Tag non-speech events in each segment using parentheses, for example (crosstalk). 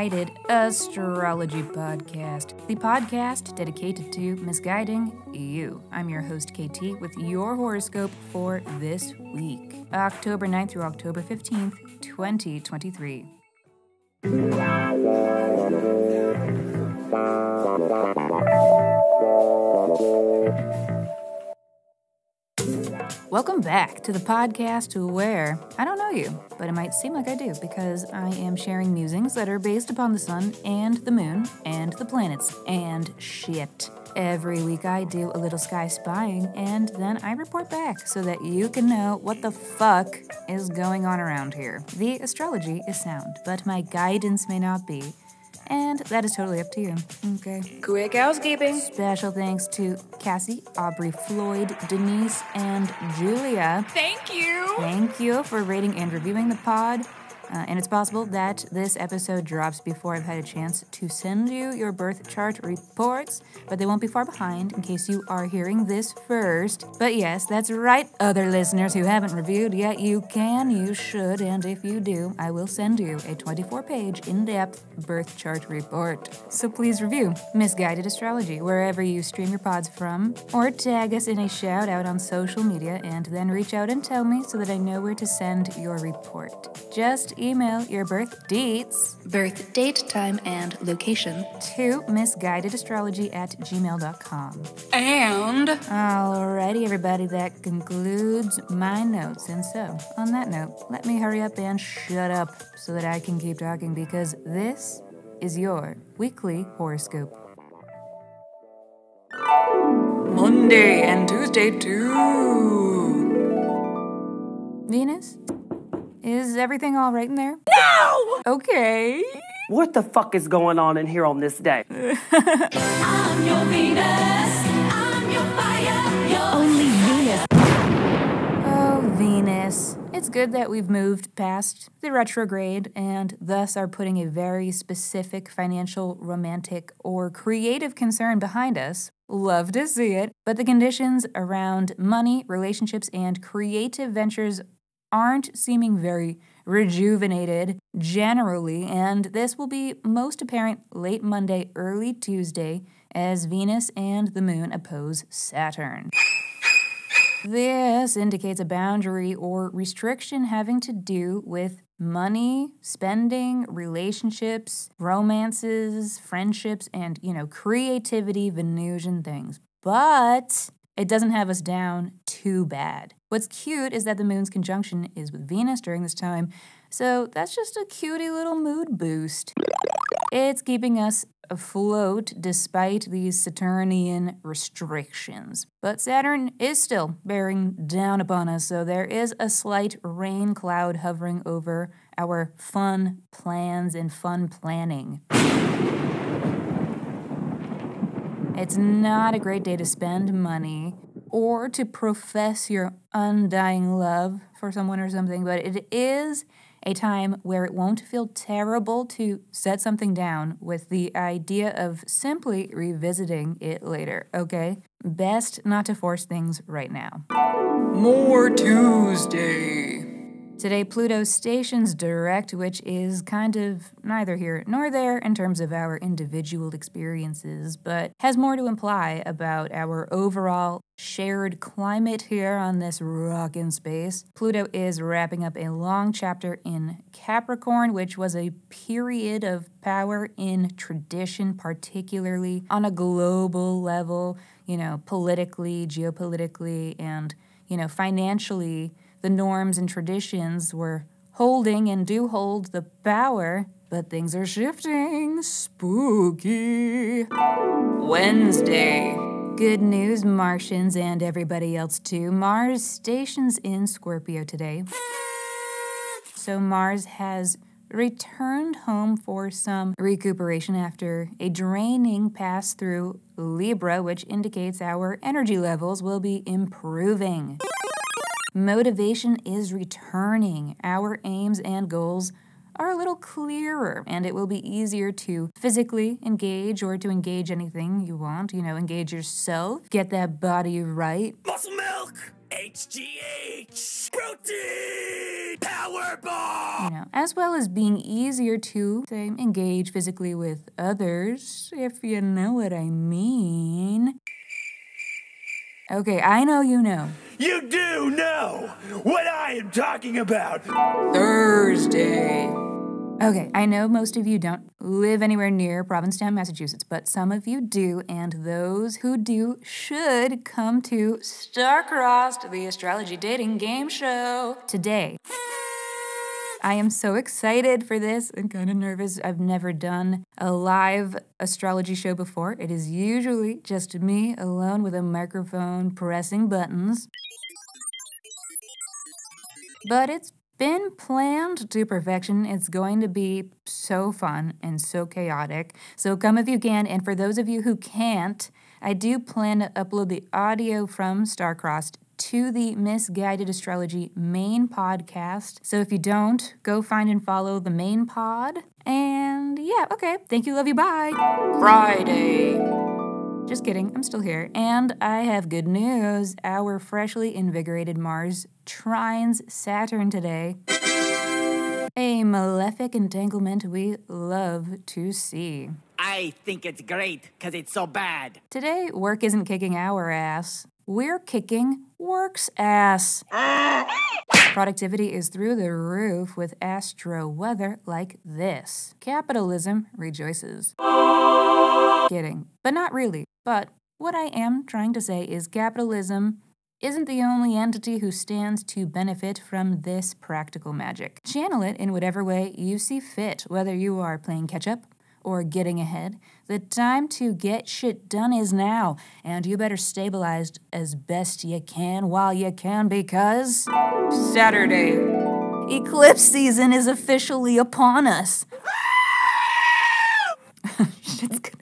Miss Guided Astrology Podcast, the podcast dedicated to misguiding you. I'm your host, KT, with your horoscope for this week, October 9th through October 15th, 2023. Welcome back to the podcast where I don't know you, but it might seem like I do because I am sharing musings that are based upon the sun and the moon and the planets and shit. Every week I do a little sky spying and then I report back so that you can know what the fuck is going on around here. The astrology is sound, but my guidance may not be and that is totally up to you. Okay. Quick housekeeping. Special thanks to Cassie, Aubrey, Floyd, Denise, and Julia. Thank you. Thank you for rating and reviewing the pod. Uh, and it's possible that this episode drops before I've had a chance to send you your birth chart reports, but they won't be far behind in case you are hearing this first. But yes, that's right, other listeners who haven't reviewed yet, you can, you should, and if you do, I will send you a 24 page, in depth birth chart report. So please review Miss Guided Astrology wherever you stream your pods from, or tag us in a shout out on social media, and then reach out and tell me so that I know where to send your report. Just email your birth dates, birth date, time, and location to missguidedastrology at gmail.com. And alrighty, everybody, that concludes my notes. And so, on that note, let me hurry up and shut up so that I can keep talking because this is your weekly horoscope. Monday and Tuesday too. Venus? Is everything all right in there? No! Okay. What the fuck is going on in here on this day? (laughs) I'm your Venus. I'm your fire. Your Only Venus. Oh, Venus. It's good that we've moved past the retrograde and thus are putting a very specific financial, romantic, or creative concern behind us. Love to see it. But the conditions around money, relationships, and creative ventures aren't seeming very rejuvenated generally, and this will be most apparent late Monday, early Tuesday, as Venus and the Moon oppose Saturn. This indicates a boundary or restriction having to do with money, spending, relationships, romances, friendships, and, you know, creativity, Venusian things. But it doesn't have us down too bad. What's cute is that the moon's conjunction is with Venus during this time, so that's just a cutie little mood boost. It's keeping us afloat despite these Saturnian restrictions. But Saturn is still bearing down upon us, so there is a slight rain cloud hovering over our fun plans and fun planning. It's not a great day to spend money or to profess your undying love for someone or something, but it is a time where it won't feel terrible to set something down with the idea of simply revisiting it later, okay? Best not to force things right now. More Tuesday. Today, Pluto stations direct, which is kind of neither here nor there in terms of our individual experiences, but has more to imply about our overall shared climate here on this rock in space. Pluto is wrapping up a long chapter in Capricorn, which was a period of power in tradition, particularly on a global level, you know, politically, geopolitically, and, you know, financially the norms and traditions were holding and do hold the power, but things are shifting. Spooky. Wednesday. Good news, Martians and everybody else too. Mars stations in Scorpio today. So Mars has returned home for some recuperation after a draining pass through Libra, which indicates our energy levels will be improving. Motivation is returning. Our aims and goals are a little clearer and it will be easier to physically engage or to engage anything you want. You know, engage yourself, get that body right. Muscle milk! HGH! Protein! Power bar! You know, as well as being easier to say, engage physically with others, if you know what I mean. Okay, I know you know. You do know what I am talking about! Thursday. Okay, I know most of you don't live anywhere near Provincetown, Massachusetts, but some of you do, and those who do should come to Star Crossed, the astrology dating game show. today. I am so excited for this and kind of nervous. I've never done a live astrology show before. It is usually just me alone with a microphone pressing buttons. But it's been planned to perfection. It's going to be so fun and so chaotic. So come if you can. And for those of you who can't, I do plan to upload the audio from Star Crossed to the Miss Guided Astrology main podcast. So if you don't, go find and follow the main pod. And yeah, okay. Thank you, love you, bye. Friday. Just kidding, I'm still here. And I have good news. Our freshly invigorated Mars trines Saturn today. A malefic entanglement we love to see. I think it's great because it's so bad. Today, work isn't kicking our ass. We're kicking work's ass. Productivity is through the roof with astro weather like this. Capitalism rejoices. Kidding, but not really. But what I am trying to say is capitalism isn't the only entity who stands to benefit from this practical magic. Channel it in whatever way you see fit, whether you are playing catch up or getting ahead. The time to get shit done is now, and you better stabilize as best you can while you can because Saturday. eclipse season is officially upon us. (laughs) Shit's gonna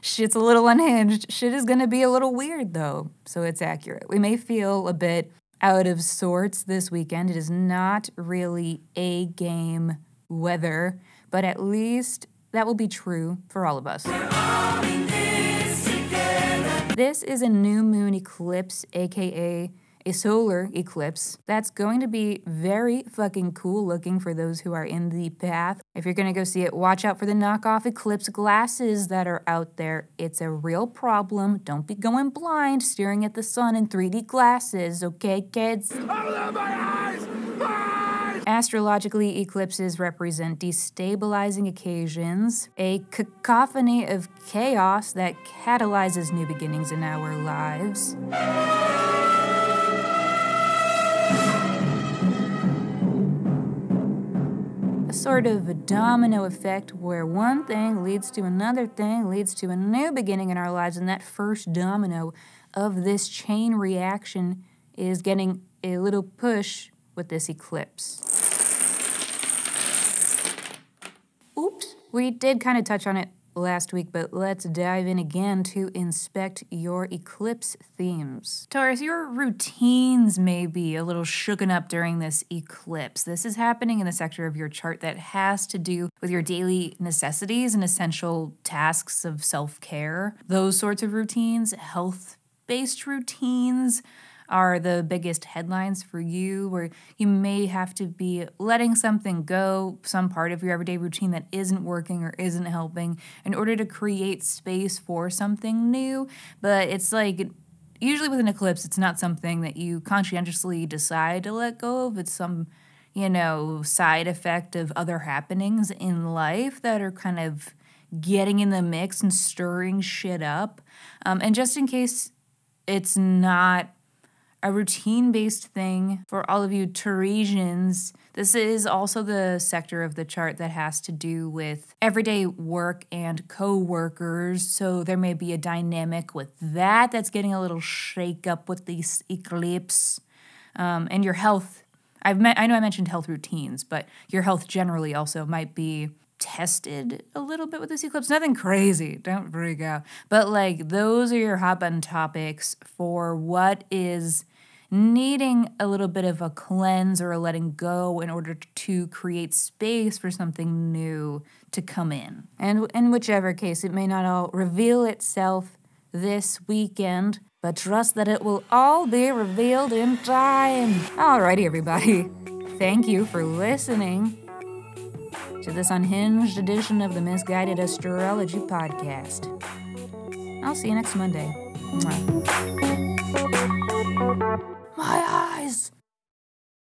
shit's a little unhinged. Shit is gonna be a little weird though, so it's accurate. We may feel a bit out of sorts this weekend. It is not really a game weather, but at least that will be true for all of us. This is a new moon eclipse, aka a solar eclipse. That's going to be very fucking cool looking for those who are in the path. If you're gonna go see it, watch out for the knockoff eclipse glasses that are out there. It's a real problem. Don't be going blind staring at the sun in 3D glasses, okay, kids? Astrologically, eclipses represent destabilizing occasions, a cacophony of chaos that catalyzes new beginnings in our lives. A sort of a domino effect where one thing leads to another thing, leads to a new beginning in our lives, and that first domino of this chain reaction is getting a little push with this eclipse. We did kind of touch on it last week, but let's dive in again to inspect your eclipse themes. Taurus, your routines may be a little shooken up during this eclipse. This is happening in the sector of your chart that has to do with your daily necessities and essential tasks of self care. Those sorts of routines, health based routines, are the biggest headlines for you, where you may have to be letting something go, some part of your everyday routine that isn't working or isn't helping, in order to create space for something new. But it's like, usually with an eclipse, it's not something that you conscientiously decide to let go of. It's some, you know, side effect of other happenings in life that are kind of getting in the mix and stirring shit up. Um, and just in case it's not a routine based thing for all of you Teresians. This is also the sector of the chart that has to do with everyday work and co workers. So there may be a dynamic with that that's getting a little shake up with this eclipse. Um, and your health. I've met, I know I mentioned health routines, but your health generally also might be tested a little bit with this eclipse. Nothing crazy, don't freak out. But like those are your hot button topics for what is needing a little bit of a cleanse or a letting go in order to create space for something new to come in. And in whichever case, it may not all reveal itself this weekend, but trust that it will all be revealed in time. Alrighty, everybody. Thank you for listening to this unhinged edition of the Miss Guided Astrology Podcast. I'll see you next Monday. Mwah. My eyes!